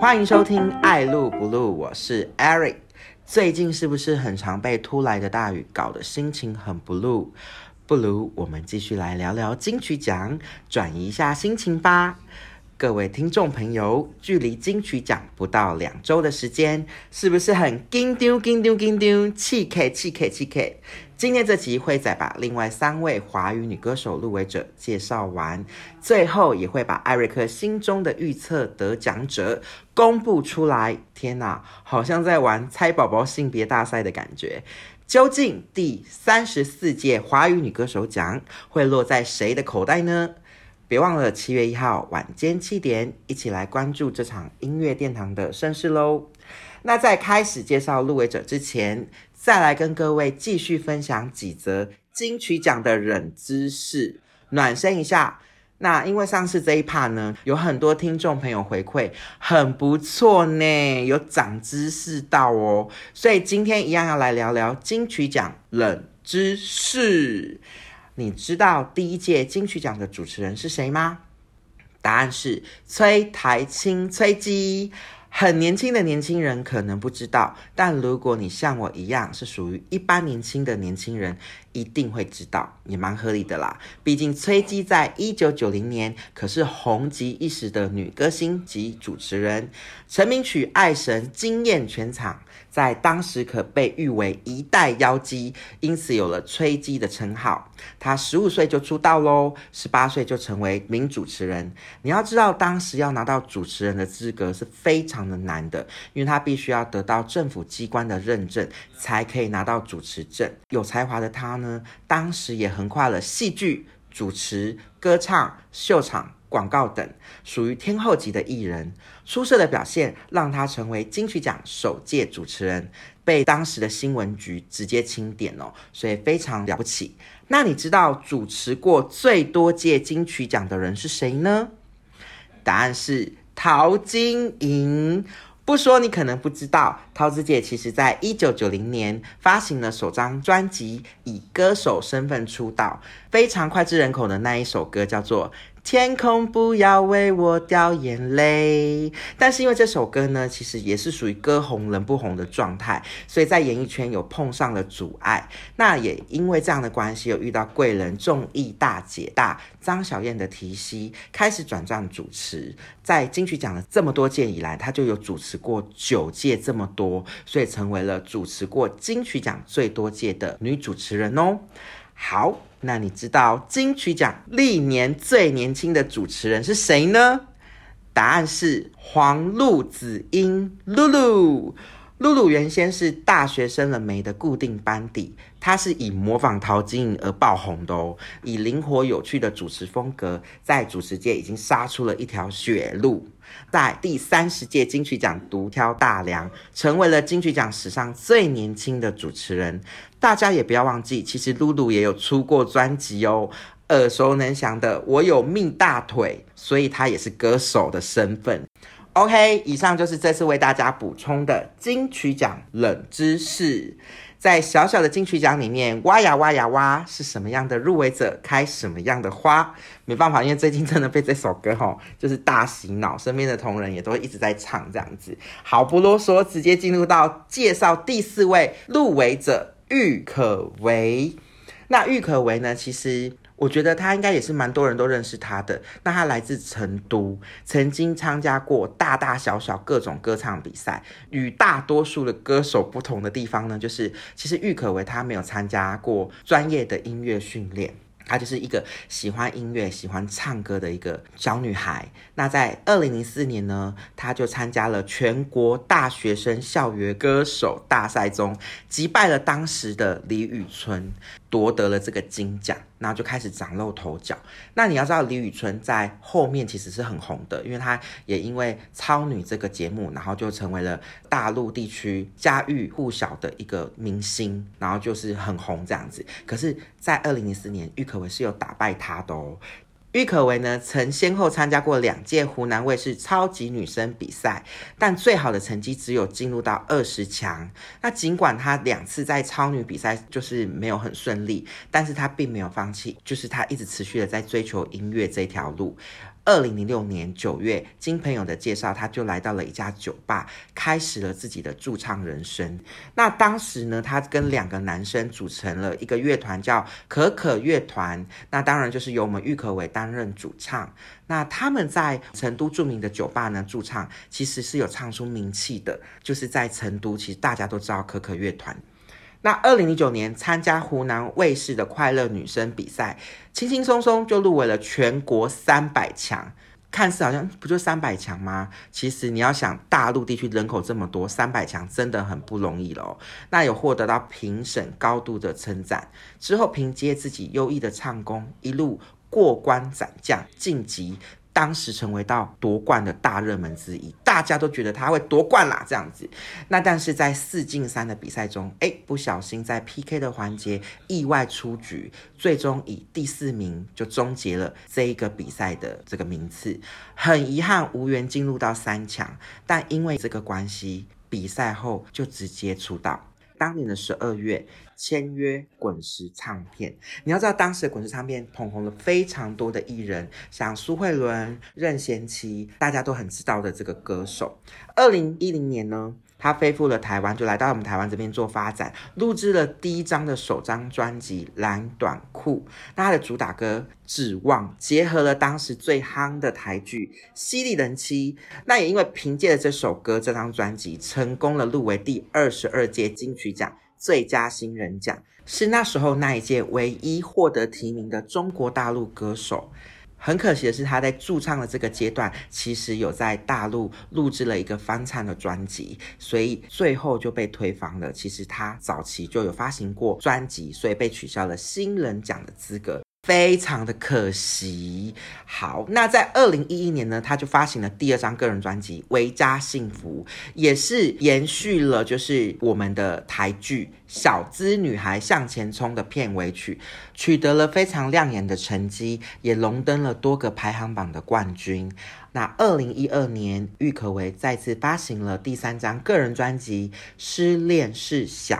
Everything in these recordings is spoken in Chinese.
欢迎收听《爱露不露》，我是 Eric。最近是不是很常被突来的大雨搞得心情很不录？不如我们继续来聊聊金曲奖，转移一下心情吧。各位听众朋友，距离金曲奖不到两周的时间，是不是很惊丢惊丢惊丢？气 K 气 K 气 K。今天这集会再把另外三位华语女歌手入围者介绍完，最后也会把艾瑞克心中的预测得奖者公布出来。天哪，好像在玩猜宝宝性别大赛的感觉。究竟第三十四届华语女歌手奖会落在谁的口袋呢？别忘了七月一号晚间七点，一起来关注这场音乐殿堂的盛事喽。那在开始介绍入围者之前，再来跟各位继续分享几则金曲奖的冷知识，暖身一下。那因为上次这一 part 呢，有很多听众朋友回馈很不错呢，有长知识到哦，所以今天一样要来聊聊金曲奖冷知识。你知道第一届金曲奖的主持人是谁吗？答案是崔台青，崔姬。很年轻的年轻人可能不知道，但如果你像我一样是属于一般年轻的年轻人，一定会知道，也蛮合理的啦。毕竟崔姬在一九九零年可是红极一时的女歌星及主持人，成名曲《爱神》惊艳全场。在当时可被誉为一代妖姬，因此有了“吹姬”的称号。她十五岁就出道喽，十八岁就成为名主持人。你要知道，当时要拿到主持人的资格是非常的难的，因为她必须要得到政府机关的认证，才可以拿到主持证。有才华的她呢，当时也横跨了戏剧、主持、歌唱、秀场。广告等，属于天后级的艺人，出色的表现让他成为金曲奖首届主持人，被当时的新闻局直接钦点哦，所以非常了不起。那你知道主持过最多届金曲奖的人是谁呢？答案是陶晶莹。不说你可能不知道，陶子姐其实在一九九零年发行了首张专辑，以歌手身份出道，非常脍炙人口的那一首歌叫做。天空不要为我掉眼泪，但是因为这首歌呢，其实也是属于歌红人不红的状态，所以在演艺圈有碰上了阻碍。那也因为这样的关系，有遇到贵人众艺大姐大张小燕的提携，开始转战主持。在金曲奖的这么多届以来，她就有主持过九届这么多，所以成为了主持过金曲奖最多届的女主持人哦。好。那你知道金曲奖历年最年轻的主持人是谁呢？答案是黄露子英，露露。露露原先是大学生了没的固定班底，她是以模仿陶晶莹而爆红的哦。以灵活有趣的主持风格，在主持界已经杀出了一条血路。在第三十届金曲奖独挑大梁，成为了金曲奖史上最年轻的主持人。大家也不要忘记，其实露露也有出过专辑哦，耳熟能详的《我有命大腿》，所以她也是歌手的身份。OK，以上就是这次为大家补充的金曲奖冷知识。在小小的金曲奖里面，挖呀挖呀挖，是什么样的入围者开什么样的花？没办法，因为最近真的被这首歌吼，就是大洗脑，身边的同仁也都一直在唱这样子。好，不啰嗦，直接进入到介绍第四位入围者郁可唯。那郁可唯呢，其实。我觉得他应该也是蛮多人都认识他的。那他来自成都，曾经参加过大大小小各种歌唱比赛。与大多数的歌手不同的地方呢，就是其实郁可唯他没有参加过专业的音乐训练。她就是一个喜欢音乐、喜欢唱歌的一个小女孩。那在二零零四年呢，她就参加了全国大学生校园歌手大赛中，击败了当时的李宇春，夺得了这个金奖。然后就开始崭露头角。那你要知道，李宇春在后面其实是很红的，因为她也因为《超女》这个节目，然后就成为了大陆地区家喻户晓的一个明星，然后就是很红这样子。可是，在二零零四年，郁可。唯是有打败她的哦。郁可唯呢，曾先后参加过两届湖南卫视超级女声比赛，但最好的成绩只有进入到二十强。那尽管她两次在超女比赛就是没有很顺利，但是她并没有放弃，就是她一直持续的在追求音乐这条路。二零零六年九月，经朋友的介绍，他就来到了一家酒吧，开始了自己的驻唱人生。那当时呢，他跟两个男生组成了一个乐团，叫可可乐团。那当然就是由我们郁可唯担任主唱。那他们在成都著名的酒吧呢驻唱，其实是有唱出名气的，就是在成都，其实大家都知道可可乐团。那二零零九年参加湖南卫视的快乐女声比赛，轻轻松松就入围了全国三百强。看似好像不就三百强吗？其实你要想大陆地区人口这么多，三百强真的很不容易了。那有获得到评审高度的称赞之后，凭借自己优异的唱功，一路过关斩将晋级。当时成为到夺冠的大热门之一，大家都觉得他会夺冠啦，这样子。那但是在四进三的比赛中，哎，不小心在 PK 的环节意外出局，最终以第四名就终结了这一个比赛的这个名次。很遗憾，无缘进入到三强，但因为这个关系，比赛后就直接出道。当年的十二月。签约滚石唱片，你要知道当时的滚石唱片捧红了非常多的艺人，像苏慧伦、任贤齐，大家都很知道的这个歌手。二零一零年呢，他飞赴了台湾，就来到我们台湾这边做发展，录制了第一张的首张专辑《蓝短裤》。那他的主打歌《指望》结合了当时最夯的台剧《犀利人妻》，那也因为凭借着这首歌、这张专辑，成功了入围第二十二届金曲奖。最佳新人奖是那时候那一届唯一获得提名的中国大陆歌手。很可惜的是，他在驻唱的这个阶段，其实有在大陆录制了一个翻唱的专辑，所以最后就被推翻了。其实他早期就有发行过专辑，所以被取消了新人奖的资格。非常的可惜。好，那在二零一一年呢，他就发行了第二张个人专辑《维家幸福》，也是延续了就是我们的台剧《小资女孩向前冲》的片尾曲，取得了非常亮眼的成绩，也荣登了多个排行榜的冠军。那二零一二年，郁可唯再次发行了第三张个人专辑《失恋是想》，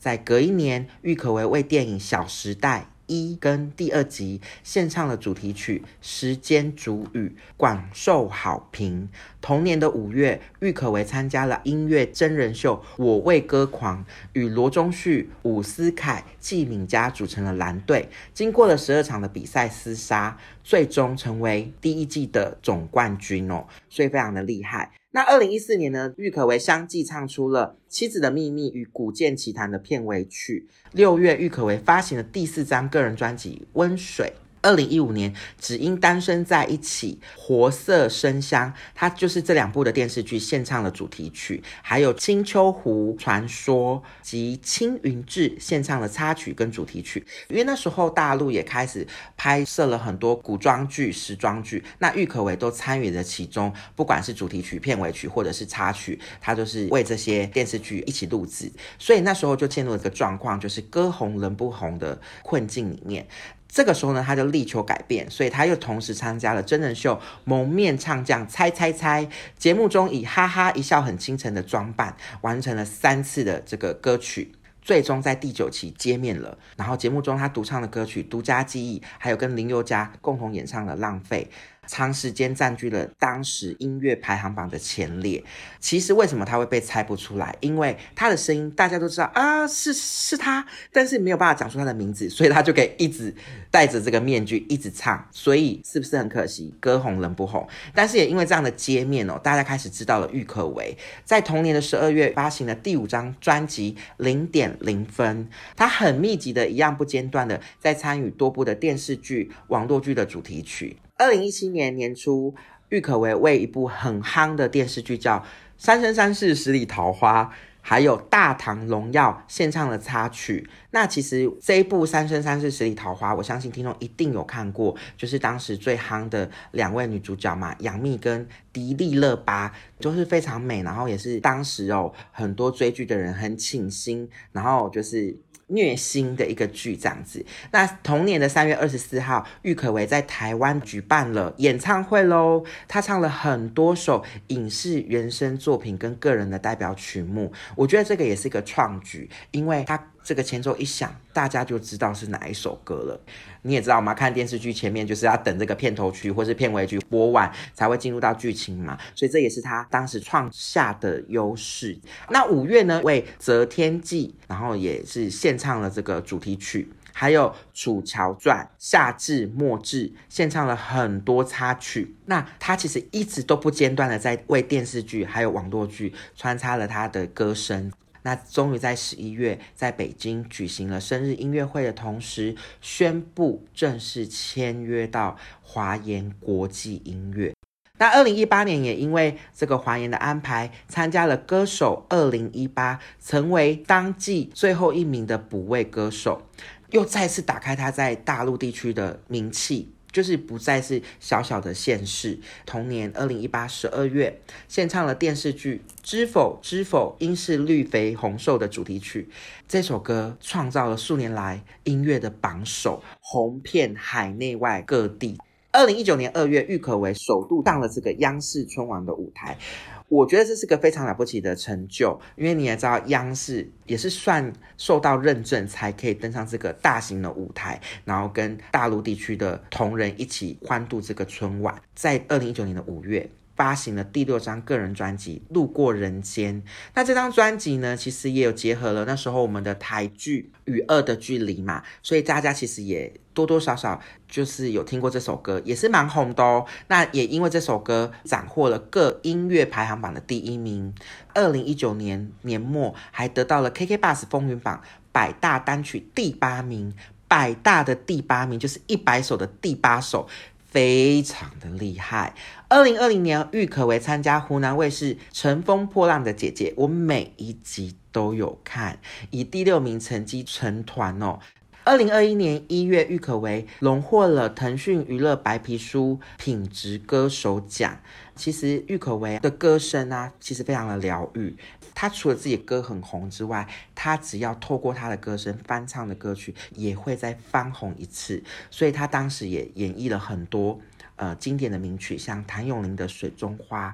在隔一年，郁可唯为电影《小时代》。一跟第二集献唱的主题曲《时间煮雨》，广受好评。同年的五月，郁可唯参加了音乐真人秀《我为歌狂》，与罗中旭、伍思凯、纪敏佳组成了蓝队。经过了十二场的比赛厮杀，最终成为第一季的总冠军哦，所以非常的厉害。那二零一四年呢，郁可唯相继唱出了《妻子的秘密》与《古剑奇谭》的片尾曲。六月，郁可唯发行了第四张个人专辑《温水》。二零一五年，只因单身在一起，活色生香，它就是这两部的电视剧献唱的主题曲，还有青丘湖传说及青云志献唱的插曲跟主题曲。因为那时候大陆也开始拍摄了很多古装剧、时装剧，那郁可唯都参与了其中，不管是主题曲、片尾曲或者是插曲，她都是为这些电视剧一起录制，所以那时候就陷入了一个状况，就是歌红人不红的困境里面。这个时候呢，他就力求改变，所以他又同时参加了真人秀《蒙面唱将猜猜猜》节目中，以哈哈一笑很倾城的装扮，完成了三次的这个歌曲，最终在第九期见面了。然后节目中他独唱的歌曲《独家记忆》，还有跟林宥嘉共同演唱的《浪费》。长时间占据了当时音乐排行榜的前列。其实为什么他会被猜不出来？因为他的声音大家都知道啊，是是他，但是没有办法讲出他的名字，所以他就可以一直戴着这个面具一直唱。所以是不是很可惜？歌红人不红。但是也因为这样的揭面哦，大家开始知道了郁可唯。在同年的十二月发行了第五张专辑《零点零分》，他很密集的一样不间断的在参与多部的电视剧、网络剧的主题曲。二零一七年年初，郁可唯为一部很夯的电视剧叫《三生三世十里桃花》，还有《大唐荣耀》献唱的插曲。那其实这一部《三生三世十里桃花》，我相信听众一定有看过，就是当时最夯的两位女主角嘛，杨幂跟迪丽热巴，就是非常美，然后也是当时哦很多追剧的人很倾心，然后就是。虐心的一个剧这样子。那同年的三月二十四号，郁可唯在台湾举办了演唱会喽。她唱了很多首影视原声作品跟个人的代表曲目。我觉得这个也是一个创举，因为她这个前奏一响，大家就知道是哪一首歌了。你也知道吗？看电视剧前面就是要等这个片头曲或是片尾曲播完，才会进入到剧情嘛。所以这也是他当时创下的优势。那五月呢，为《择天记》，然后也是献唱了这个主题曲，还有《楚乔传》夏至末至，献唱了很多插曲。那他其实一直都不间断的在为电视剧还有网络剧穿插了他的歌声。那终于在十一月，在北京举行了生日音乐会的同时，宣布正式签约到华研国际音乐。那二零一八年也因为这个华研的安排，参加了歌手二零一八，成为当季最后一名的补位歌手，又再次打开他在大陆地区的名气。就是不再是小小的县市。同年二零一八十二月，献唱了电视剧《知否知否应是绿肥红瘦》的主题曲。这首歌创造了数年来音乐的榜首，红遍海内外各地。二零一九年二月，郁可唯首度上了这个央视春晚的舞台。我觉得这是个非常了不起的成就，因为你也知道，央视也是算受到认证才可以登上这个大型的舞台，然后跟大陆地区的同仁一起欢度这个春晚。在二零一九年的五月。发行了第六张个人专辑《路过人间》。那这张专辑呢，其实也有结合了那时候我们的台剧《与恶的距离》嘛，所以大家其实也多多少少就是有听过这首歌，也是蛮红的哦。那也因为这首歌斩获了各音乐排行榜的第一名。二零一九年年末还得到了 KK Bus 风云榜百大单曲第八名，百大的第八名就是一百首的第八首。非常的厉害。二零二零年，郁可唯参加湖南卫视《乘风破浪的姐姐》，我每一集都有看，以第六名成绩成团哦。二零二一年一月，郁可唯荣获了腾讯娱乐白皮书品质歌手奖。其实郁可唯的歌声啊，其实非常的疗愈。他除了自己歌很红之外，他只要透过他的歌声翻唱的歌曲，也会再翻红一次。所以他当时也演绎了很多呃经典的名曲，像谭咏麟的《水中花》，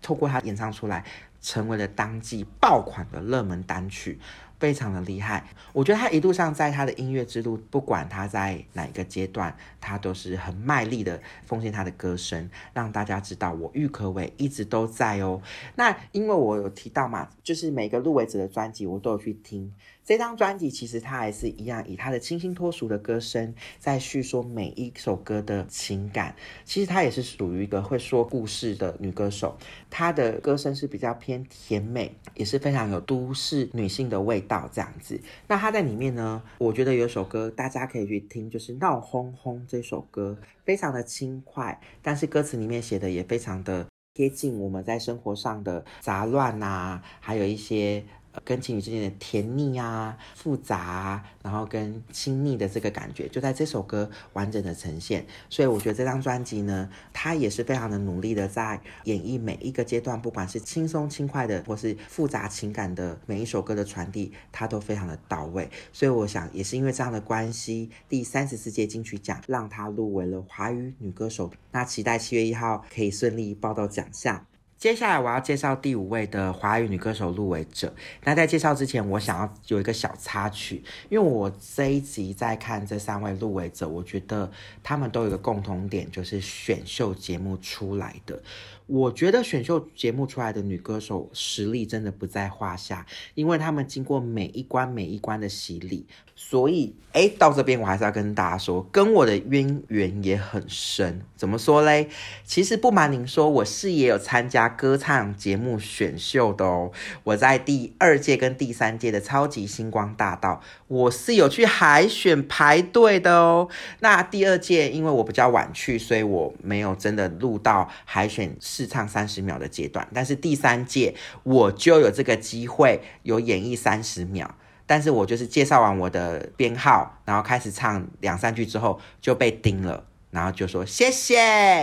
透过他演唱出来，成为了当季爆款的热门单曲。非常的厉害，我觉得他一路上在他的音乐之路，不管他在哪一个阶段，他都是很卖力的奉献他的歌声，让大家知道我郁可唯一直都在哦。那因为我有提到嘛，就是每个入围者的专辑我都有去听。这张专辑其实它还是一样，以她的清新脱俗的歌声在叙说每一首歌的情感。其实她也是属于一个会说故事的女歌手，她的歌声是比较偏甜美，也是非常有都市女性的味道这样子。那她在里面呢，我觉得有首歌大家可以去听，就是《闹哄哄》这首歌，非常的轻快，但是歌词里面写的也非常的贴近我们在生活上的杂乱呐，还有一些。跟情侣之间的甜腻啊、复杂啊，然后跟亲密的这个感觉，就在这首歌完整的呈现。所以我觉得这张专辑呢，它也是非常的努力的在演绎每一个阶段，不管是轻松轻快的，或是复杂情感的每一首歌的传递，它都非常的到位。所以我想，也是因为这样的关系，第三十四届金曲奖让她入围了华语女歌手。那期待七月一号可以顺利报到奖项。接下来我要介绍第五位的华语女歌手入围者。那在介绍之前，我想要有一个小插曲，因为我这一集在看这三位入围者，我觉得他们都有一个共同点，就是选秀节目出来的。我觉得选秀节目出来的女歌手实力真的不在话下，因为他们经过每一关每一关的洗礼。所以，哎，到这边我还是要跟大家说，跟我的渊源也很深。怎么说嘞？其实不瞒您说，我是也有参加歌唱节目选秀的哦。我在第二届跟第三届的超级星光大道，我是有去海选排队的哦。那第二届因为我比较晚去，所以我没有真的录到海选试唱三十秒的阶段。但是第三届我就有这个机会，有演绎三十秒。但是我就是介绍完我的编号，然后开始唱两三句之后就被盯了，然后就说谢谢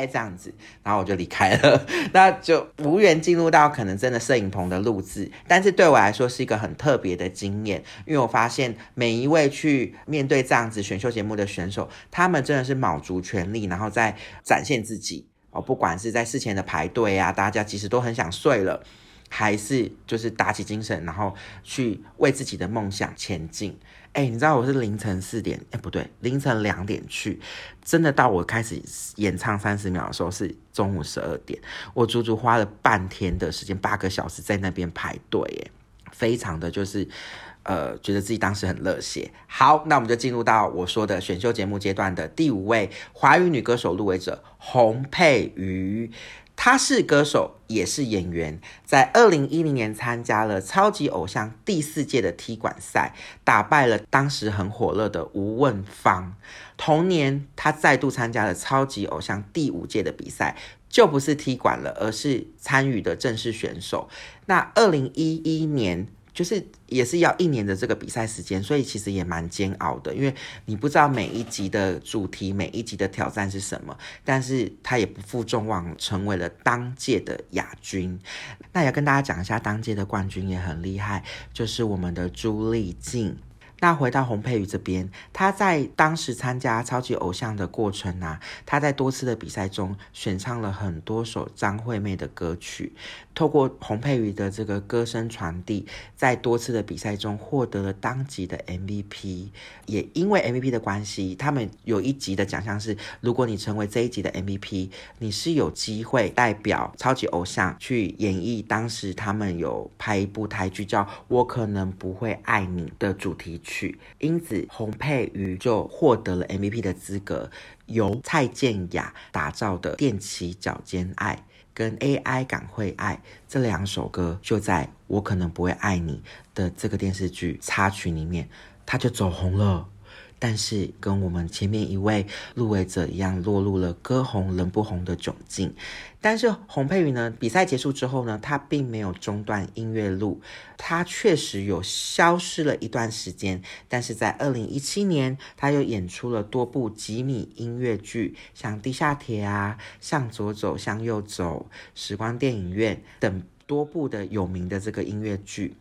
这样子，然后我就离开了，那就无缘进入到可能真的摄影棚的录制。但是对我来说是一个很特别的经验，因为我发现每一位去面对这样子选秀节目的选手，他们真的是卯足全力，然后在展现自己不管是在事前的排队啊，大家其实都很想睡了。还是就是打起精神，然后去为自己的梦想前进。哎，你知道我是凌晨四点，哎不对，凌晨两点去，真的到我开始演唱三十秒的时候是中午十二点，我足足花了半天的时间，八个小时在那边排队，哎，非常的就是。呃，觉得自己当时很热血。好，那我们就进入到我说的选秀节目阶段的第五位华语女歌手入围者洪佩瑜。她是歌手，也是演员，在二零一零年参加了超级偶像第四届的踢馆赛，打败了当时很火热的吴汶芳。同年，她再度参加了超级偶像第五届的比赛，就不是踢馆了，而是参与的正式选手。那二零一一年。就是也是要一年的这个比赛时间，所以其实也蛮煎熬的，因为你不知道每一集的主题、每一集的挑战是什么，但是他也不负众望，成为了当届的亚军。那要跟大家讲一下，当届的冠军也很厉害，就是我们的朱丽静。那回到洪佩瑜这边，他在当时参加超级偶像的过程啊，他在多次的比赛中选唱了很多首张惠妹的歌曲，透过洪佩瑜的这个歌声传递，在多次的比赛中获得了当集的 MVP。也因为 MVP 的关系，他们有一集的奖项是，如果你成为这一集的 MVP，你是有机会代表超级偶像去演绎当时他们有拍一部台剧叫《我可能不会爱你》的主题。曲，因此洪佩瑜就获得了 MVP 的资格。由蔡健雅打造的《踮起脚尖爱》跟 AI 感会爱这两首歌，就在我可能不会爱你的这个电视剧插曲里面，它就走红了。但是跟我们前面一位入围者一样，落入了歌红人不红的窘境。但是洪佩瑜呢，比赛结束之后呢，他并没有中断音乐路，他确实有消失了一段时间。但是在二零一七年，他又演出了多部吉米音乐剧，像《地下铁》啊，《向左走，向右走》、《时光电影院》等多部的有名的这个音乐剧。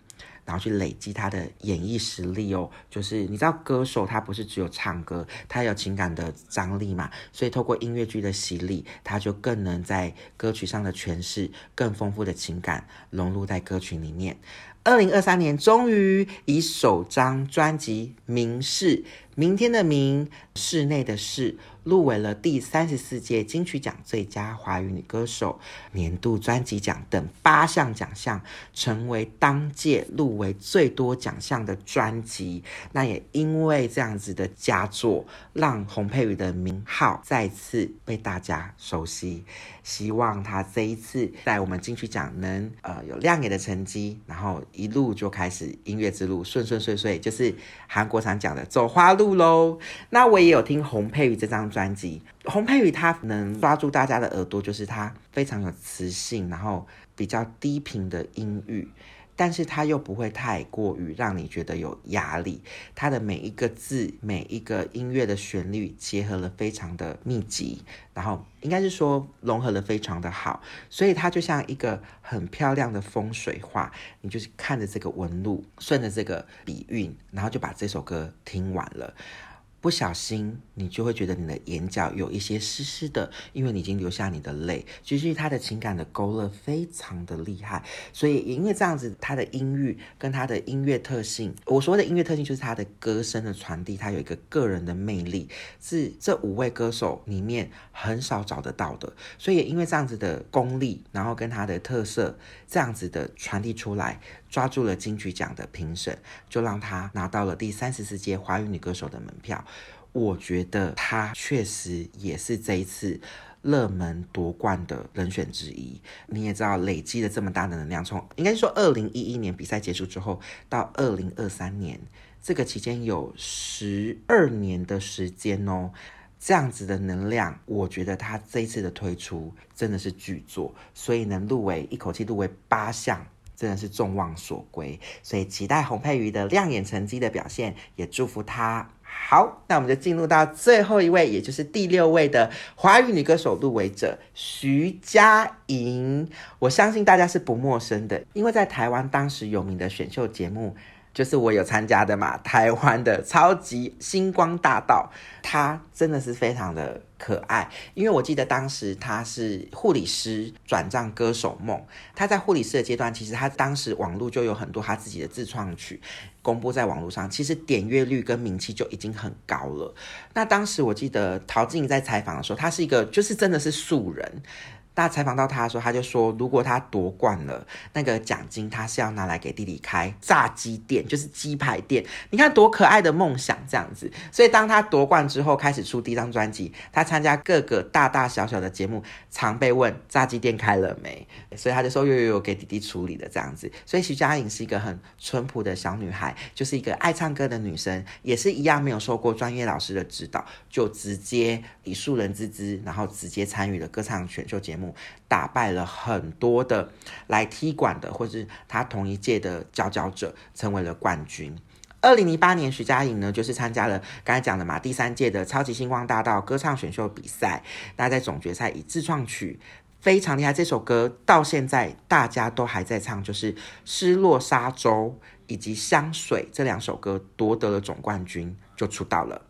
然后去累积他的演绎实力哦，就是你知道歌手他不是只有唱歌，他有情感的张力嘛，所以透过音乐剧的洗礼，他就更能在歌曲上的诠释更丰富的情感融入在歌曲里面。二零二三年终于以首张专辑《明示》，明天的明，室内的室。入围了第三十四届金曲奖最佳华语女歌手、年度专辑奖等八项奖项，成为当届入围最多奖项的专辑。那也因为这样子的佳作，让洪佩瑜的名号再次被大家熟悉。希望她这一次在我们金曲奖能呃有亮眼的成绩，然后一路就开始音乐之路顺顺遂遂，就是韩国常讲的走花路喽。那我也有听洪佩瑜这张。专辑，洪佩瑜他能抓住大家的耳朵，就是他非常有磁性，然后比较低频的音域，但是他又不会太过于让你觉得有压力。他的每一个字，每一个音乐的旋律结合了非常的密集，然后应该是说融合的非常的好，所以它就像一个很漂亮的风水画，你就是看着这个纹路，顺着这个底蕴，然后就把这首歌听完了。不小心，你就会觉得你的眼角有一些湿湿的，因为你已经流下你的泪。其实他的情感的勾勒非常的厉害，所以因为这样子，他的音域跟他的音乐特性，我所谓的音乐特性就是他的歌声的传递，他有一个个人的魅力，是这五位歌手里面很少找得到的。所以也因为这样子的功力，然后跟他的特色这样子的传递出来。抓住了金曲奖的评审，就让他拿到了第三十四届华语女歌手的门票。我觉得他确实也是这一次热门夺冠的人选之一。你也知道，累积了这么大的能量，从应该说二零一一年比赛结束之后到二零二三年这个期间有十二年的时间哦，这样子的能量，我觉得他这一次的推出真的是巨作，所以能入围一口气入围八项。真的是众望所归，所以期待洪佩瑜的亮眼成绩的表现，也祝福她。好，那我们就进入到最后一位，也就是第六位的华语女歌手入围者徐佳莹。我相信大家是不陌生的，因为在台湾当时有名的选秀节目就是我有参加的嘛，台湾的超级星光大道，她真的是非常的可爱，因为我记得当时他是护理师转账歌手梦，他在护理师的阶段，其实他当时网络就有很多他自己的自创曲公布在网络上，其实点阅率跟名气就已经很高了。那当时我记得陶晶莹在采访的时候，他是一个就是真的是素人。大家采访到他的时候，他就说，如果他夺冠了，那个奖金他是要拿来给弟弟开炸鸡店，就是鸡排店。你看多可爱的梦想这样子。所以当他夺冠之后，开始出第一张专辑，他参加各个大大小小的节目，常被问炸鸡店开了没，所以他就说有有有给弟弟处理的这样子。所以徐佳莹是一个很淳朴的小女孩，就是一个爱唱歌的女生，也是一样没有受过专业老师的指导，就直接以素人之姿，然后直接参与了歌唱选秀节目。打败了很多的来踢馆的，或是他同一届的佼佼者，成为了冠军。二零零八年，徐佳莹呢，就是参加了刚才讲的嘛，第三届的超级星光大道歌唱选秀比赛。那在总决赛以自创曲非常厉害，这首歌到现在大家都还在唱，就是《失落沙洲》以及《香水》这两首歌夺得了总冠军，就出道了。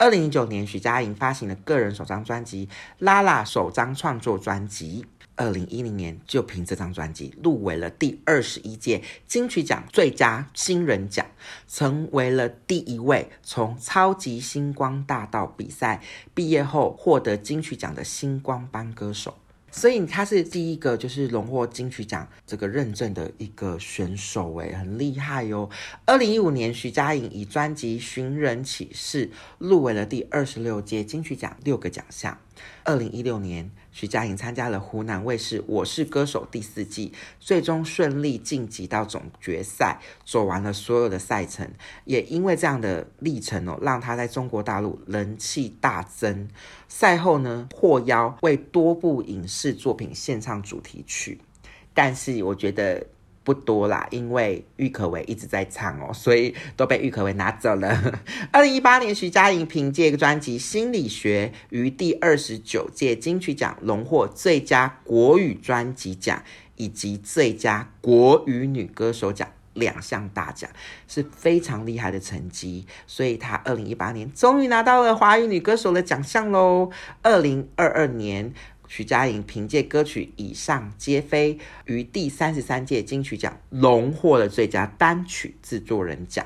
二零零九年，徐佳莹发行了个人首张专辑《拉拉》，首张创作专辑。二零一零年，就凭这张专辑入围了第二十一届金曲奖最佳新人奖，成为了第一位从超级星光大道比赛毕业后获得金曲奖的星光班歌手。所以他是第一个就是荣获金曲奖这个认证的一个选手，诶，很厉害哟。二零一五年，徐佳莹以专辑《寻人启事》入围了第二十六届金曲奖六个奖项。二零一六年。徐佳莹参加了湖南卫视《我是歌手》第四季，最终顺利晋级到总决赛，走完了所有的赛程。也因为这样的历程哦，让她在中国大陆人气大增。赛后呢，获邀为多部影视作品献唱主题曲。但是我觉得。不多啦，因为郁可唯一直在唱哦，所以都被郁可唯拿走了。二零一八年，徐佳莹凭借专辑《心理学》于第二十九届金曲奖荣获最佳国语专辑奖以及最佳国语女歌手奖两项大奖，是非常厉害的成绩。所以她二零一八年终于拿到了华语女歌手的奖项喽。二零二二年。徐佳莹凭借歌曲《以上皆非》于第三十三届金曲奖荣获了最佳单曲制作人奖，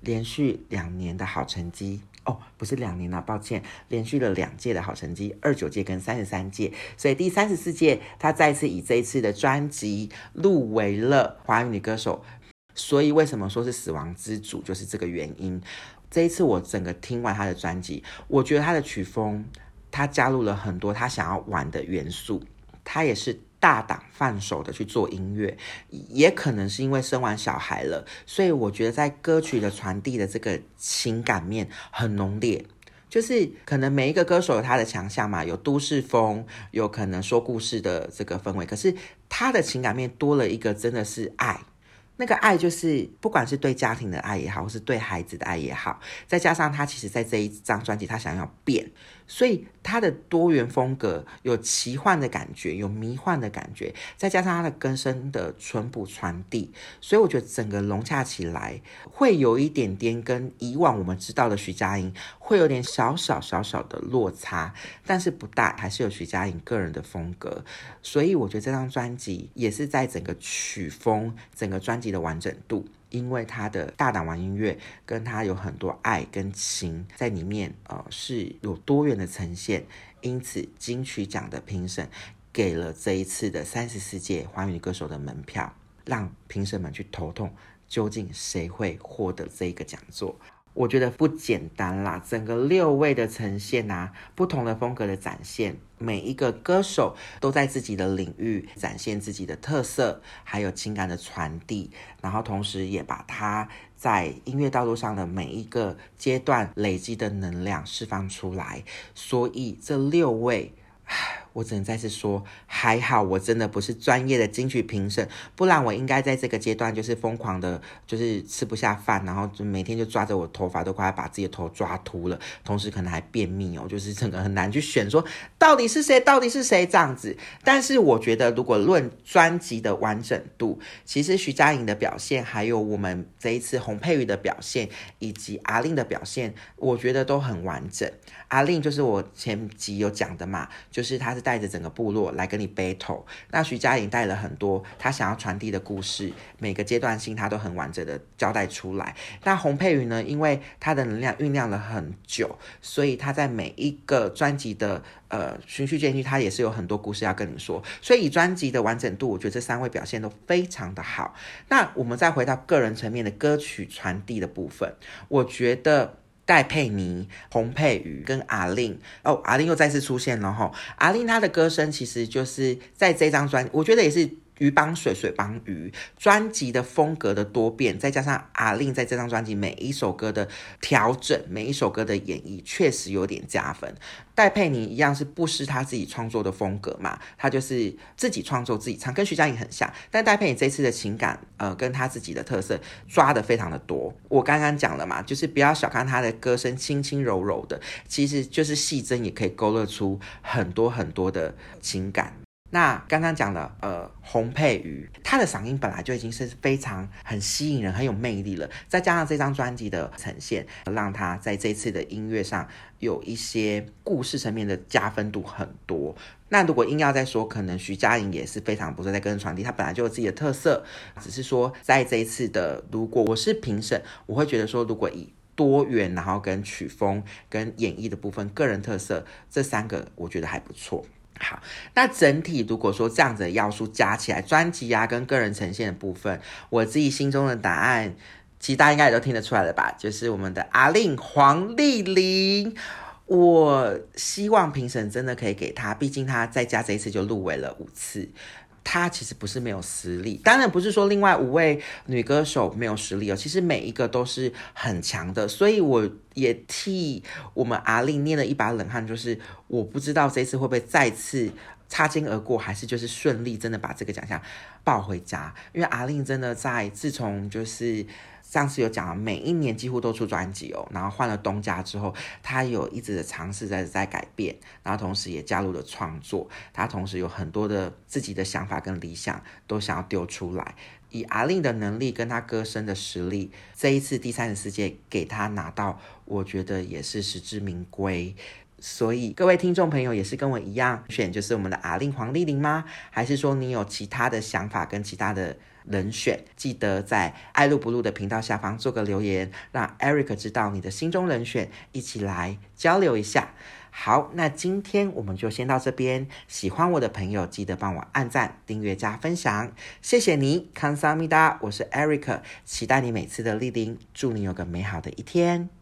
连续两年的好成绩哦，不是两年了，抱歉，连续了两届的好成绩，二九届跟三十三届，所以第三十四届她再次以这一次的专辑入围了华语女歌手，所以为什么说是死亡之组，就是这个原因。这一次我整个听完她的专辑，我觉得她的曲风。他加入了很多他想要玩的元素，他也是大胆放手的去做音乐，也可能是因为生完小孩了，所以我觉得在歌曲的传递的这个情感面很浓烈，就是可能每一个歌手有他的强项嘛，有都市风，有可能说故事的这个氛围，可是他的情感面多了一个真的是爱。那个爱就是，不管是对家庭的爱也好，或是对孩子的爱也好，再加上他其实在这一张专辑，他想要变，所以他的多元风格有奇幻的感觉，有迷幻的感觉，再加上他的根深的淳朴传递，所以我觉得整个融洽起来，会有一点点跟以往我们知道的徐佳莹会有点小小小小的落差，但是不大，还是有徐佳莹个人的风格，所以我觉得这张专辑也是在整个曲风、整个专辑。的完整度，因为他的大胆玩音乐，跟他有很多爱跟情在里面，呃，是有多元的呈现。因此，金曲奖的评审给了这一次的三十四届华语歌手的门票，让评审们去头痛，究竟谁会获得这个讲座。我觉得不简单啦，整个六位的呈现啊，不同的风格的展现，每一个歌手都在自己的领域展现自己的特色，还有情感的传递，然后同时也把他在音乐道路上的每一个阶段累积的能量释放出来。所以这六位，我只能再次说，还好我真的不是专业的金曲评审，不然我应该在这个阶段就是疯狂的，就是吃不下饭，然后就每天就抓着我头发都快要把自己的头抓秃了，同时可能还便秘哦，就是整个很难去选说到底是谁，到底是谁这样子。但是我觉得，如果论专辑的完整度，其实徐佳莹的表现，还有我们这一次洪佩瑜的表现，以及阿令的表现，我觉得都很完整。阿令就是我前集有讲的嘛，就是他是带着整个部落来跟你 battle。那徐佳莹带了很多他想要传递的故事，每个阶段性他都很完整的交代出来。那洪佩瑜呢，因为他的能量酝酿了很久，所以他在每一个专辑的呃循序渐进，他也是有很多故事要跟你说。所以以专辑的完整度，我觉得这三位表现都非常的好。那我们再回到个人层面的歌曲传递的部分，我觉得。戴佩妮、洪佩瑜跟阿令哦，阿令又再次出现了哈。阿令他的歌声其实就是在这张专，我觉得也是。鱼帮水，水帮鱼。专辑的风格的多变，再加上阿令在这张专辑每一首歌的调整，每一首歌的演绎，确实有点加分。戴佩妮一样是不失他自己创作的风格嘛，他就是自己创作自己唱，跟徐佳莹很像。但戴佩妮这次的情感，呃，跟他自己的特色抓的非常的多。我刚刚讲了嘛，就是不要小看他的歌声，轻轻柔柔的，其实就是细针也可以勾勒出很多很多的情感。那刚刚讲的，呃，洪佩瑜，他的嗓音本来就已经是非常很吸引人、很有魅力了，再加上这张专辑的呈现，让他在这次的音乐上有一些故事层面的加分度很多。那如果硬要再说，可能徐佳莹也是非常不错在跟人传递，她本来就有自己的特色，只是说在这一次的，如果我是评审，我会觉得说，如果以多元，然后跟曲风、跟演绎的部分、个人特色这三个，我觉得还不错。好，那整体如果说这样子的要素加起来，专辑啊跟个人呈现的部分，我自己心中的答案，其实大家应该也都听得出来了吧？就是我们的阿令黄丽玲，我希望评审真的可以给他，毕竟他在家这一次就入围了五次。她其实不是没有实力，当然不是说另外五位女歌手没有实力哦，其实每一个都是很强的，所以我也替我们阿令捏了一把冷汗，就是我不知道这次会不会再次擦肩而过，还是就是顺利真的把这个奖项抱回家，因为阿令真的在自从就是。上次有讲了，每一年几乎都出专辑哦，然后换了东家之后，他有一直的尝试在在改变，然后同时也加入了创作，他同时有很多的自己的想法跟理想都想要丢出来。以阿令的能力跟他歌声的实力，这一次第三十世界给他拿到，我觉得也是实至名归。所以各位听众朋友也是跟我一样选就是我们的阿令黄丽玲吗？还是说你有其他的想法跟其他的？人选，记得在爱录不录的频道下方做个留言，让 Eric 知道你的心中人选，一起来交流一下。好，那今天我们就先到这边。喜欢我的朋友，记得帮我按赞、订阅、加分享，谢谢你，康萨米达，我是 Eric，期待你每次的莅临，祝你有个美好的一天。